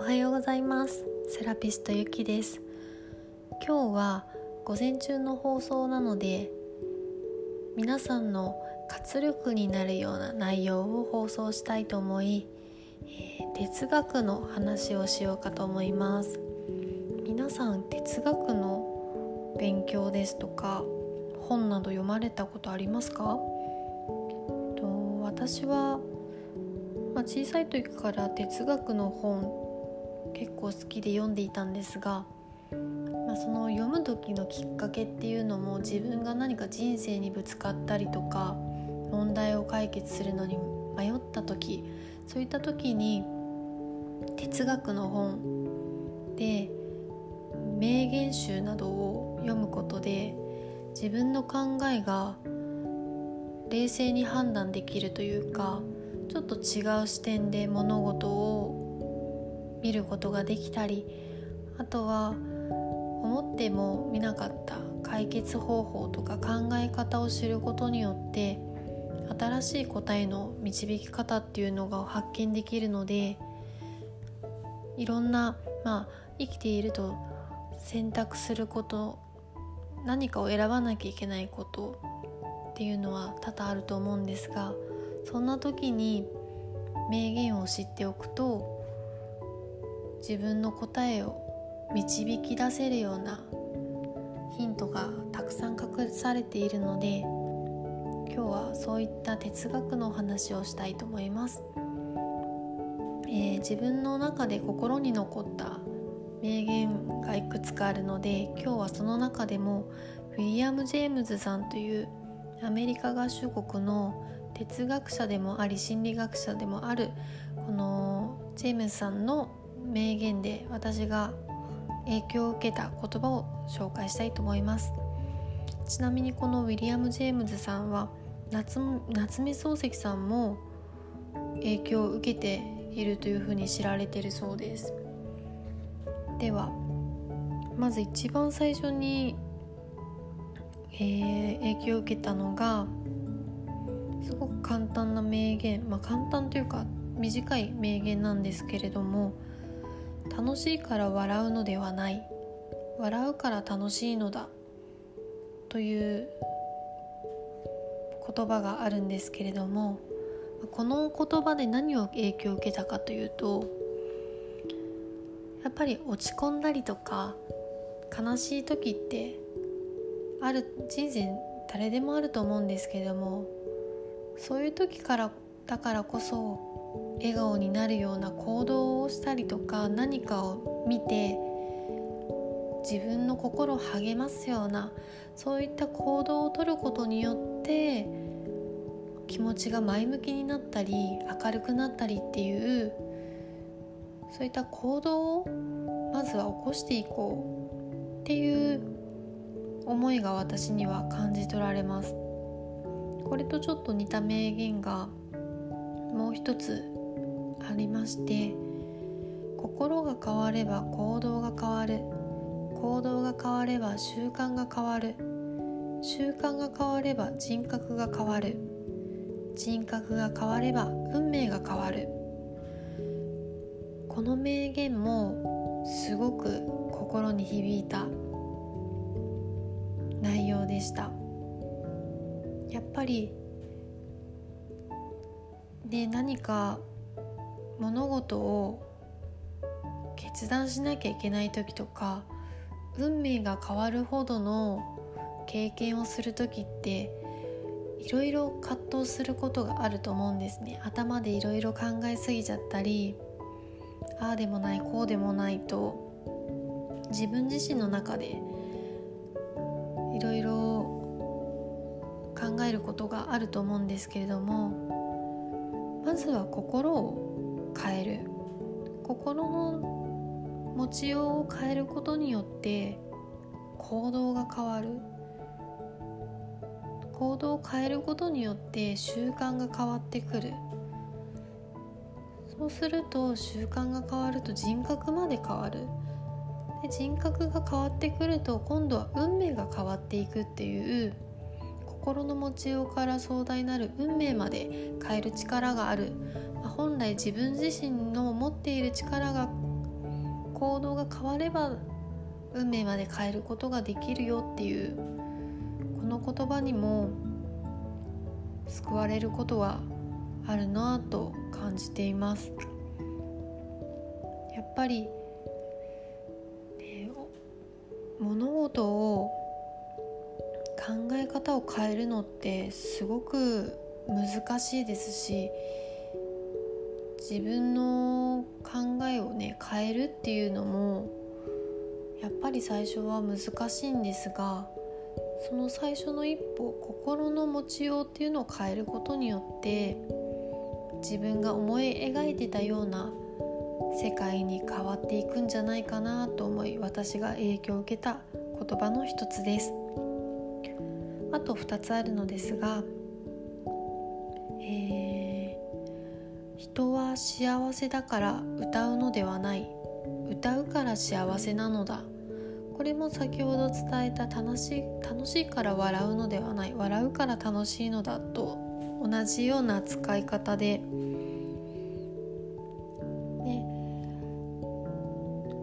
おはようございます。セラピストゆきです。今日は午前中の放送なので皆さんの活力になるような内容を放送したいと思い、えー、哲学の話をしようかと思います。皆さん哲学の勉強ですとか本など読まれたことありますか？と私は、まあ、小さい時から哲学の本結構好きで読んでいたんですが、まあ、その読む時のきっかけっていうのも自分が何か人生にぶつかったりとか問題を解決するのに迷った時そういった時に哲学の本で名言集などを読むことで自分の考えが冷静に判断できるというかちょっと違う視点で物事を見ることができたりあとは思っても見なかった解決方法とか考え方を知ることによって新しい答えの導き方っていうのが発見できるのでいろんな、まあ、生きていると選択すること何かを選ばなきゃいけないことっていうのは多々あると思うんですがそんな時に名言を知っておくと自分の答えを導き出せるようなヒントがたくさん隠されているので今日はそういった哲学のお話をしたいと思います、えー、自分の中で心に残った名言がいくつかあるので今日はその中でもウィリアム・ジェームズさんというアメリカ合衆国の哲学者でもあり心理学者でもあるこのジェームズさんの名言で私が影響を受けた言葉を紹介したいと思います。ちなみにこのウィリアム・ジェームズさんは夏夏目漱石さんも影響を受けているというふうに知られているそうです。ではまず一番最初に、えー、影響を受けたのがすごく簡単な名言まあ簡単というか短い名言なんですけれども楽しいから笑うのではない。笑うから楽しいのだ。という言葉があるんですけれどもこの言葉で何を影響を受けたかというとやっぱり落ち込んだりとか悲しい時ってある人生誰でもあると思うんですけれどもそういう時からだからこそ笑顔になるような行動をしたりとか何かを見て自分の心を励ますようなそういった行動をとることによって気持ちが前向きになったり明るくなったりっていうそういった行動をまずは起こしていこうっていう思いが私には感じ取られます。これとちょっと似た名言がもう一つありまして心が変われば行動が変わる。行動が変われば習慣が変わる。習慣が変われば人格が変わる。人格が変われば運命が変わる。この名言もすごく心に響いた内容でした。やっぱりで何か物事を決断しなきゃいけない時とか運命が変わるほどの経験をする時っていろいろ葛藤することがあると思うんですね。頭でいろいろ考えすぎちゃったりああでもないこうでもないと自分自身の中でいろいろ考えることがあると思うんですけれどもまずは心を変える。心の持ちようを変えることによって行動が変わる。行動を変えることによって習慣が変わってくる。そうすると習慣が変わると人格まで変わる。で人格が変わってくると今度は運命が変わっていくっていう心の持ちようから壮大なる運命まで変える力がある。本来自分自身の持っている力が行動が変われば運命まで変えることができるよっていうこの言葉にも救われることはあるなぁと感じています。やっぱり、ね、物事を考え方を変えるのってすごく難しいですし自分の考えをね変えるっていうのもやっぱり最初は難しいんですがその最初の一歩心の持ちようっていうのを変えることによって自分が思い描いてたような世界に変わっていくんじゃないかなと思い私が影響を受けた言葉の一つです。あと2つあるのですが、えー、人は幸せだから歌うのではない。歌うから幸せなのだ。これも先ほど伝えた楽しい楽しいから笑うのではない。笑うから楽しいのだと同じような使い方で、ね、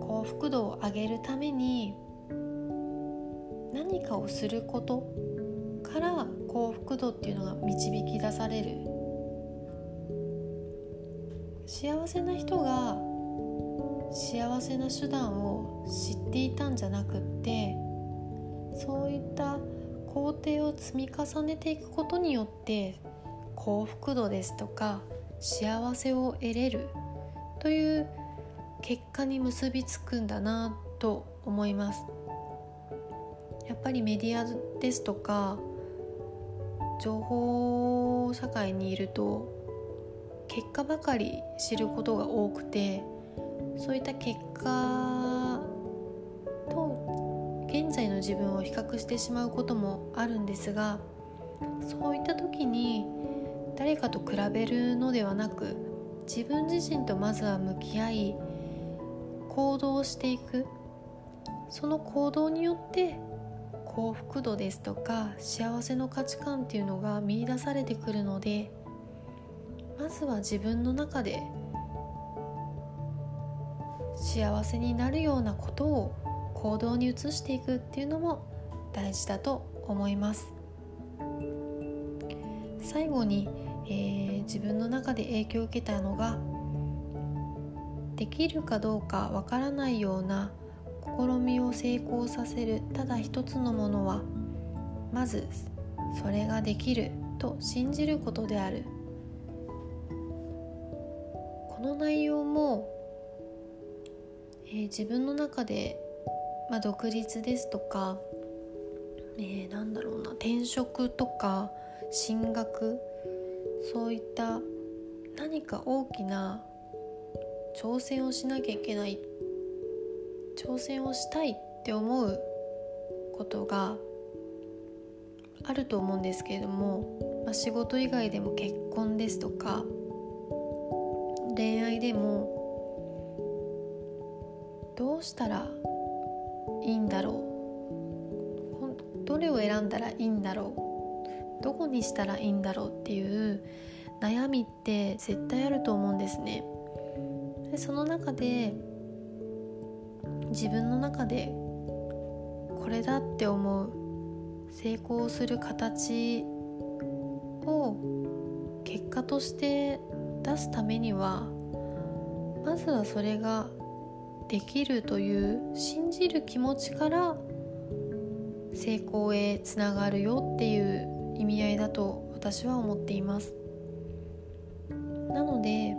幸福度を上げるために何かをすることから幸福度っていうのが導き出される。幸せな人が幸せな手段を知っていたんじゃなくってそういった工程を積み重ねていくことによって幸福度ですとか幸せを得れるという結果に結びつくんだなと思います。やっぱりメディアですとか情報社会にいると結果ばかり知ることが多くてそういった結果と現在の自分を比較してしまうこともあるんですがそういった時に誰かと比べるのではなく自分自身とまずは向き合い行動していく。その行動によって幸福度ですとか幸せの価値観っていうのが見いだされてくるのでまずは自分の中で幸せになるようなことを行動に移していくっていうのも大事だと思います。最後に、えー、自分の中で影響を受けたのができるかどうかわからないような試みを成功させるただ一つのものはまずそれができると信じることである。この内容もえー、自分の中で、まあ、独立ですとか、えー、なんだろうな転職とか進学そういった何か大きな挑戦をしなきゃいけない挑戦をしたいって思うことがあると思うんですけれども、まあ、仕事以外でも結婚ですとか恋愛でもどうしたらいいんだろうどれを選んだらいいんだろうどこにしたらいいんだろうっていう悩みって絶対あると思うんですね。でその中で自分の中でこれだって思う成功する形を結果として出すためにはまずはそれができるという信じる気持ちから成功へつながるよっていう意味合いだと私は思っています。なので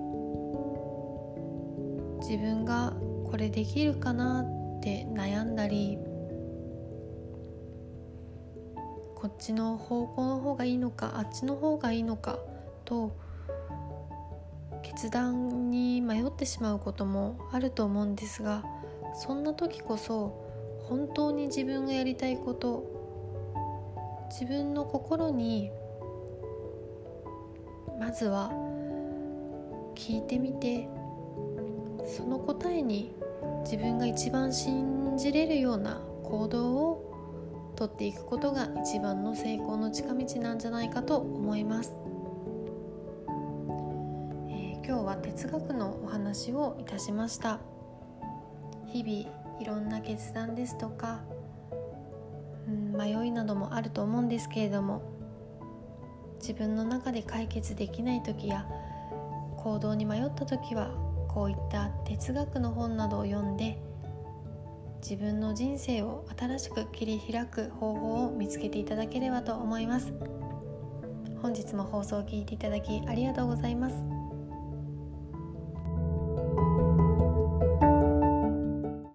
自分がれできるかなって悩んだりこっちの方向の方がいいのかあっちの方がいいのかと決断に迷ってしまうこともあると思うんですがそんな時こそ本当に自分がやりたいこと自分の心にまずは聞いてみてその答えに自分が一番信じれるような行動をとっていくことが一番の成功の近道なんじゃないかと思います。え今日は哲学のお話をいたしました日々いろんな決断ですとか、うん、迷いなどもあると思うんですけれども自分の中で解決できない時や行動に迷った時はこういった哲学の本などを読んで自分の人生を新しく切り開く方法を見つけていただければと思います。本日も放送を聞いていただきありがとうございます。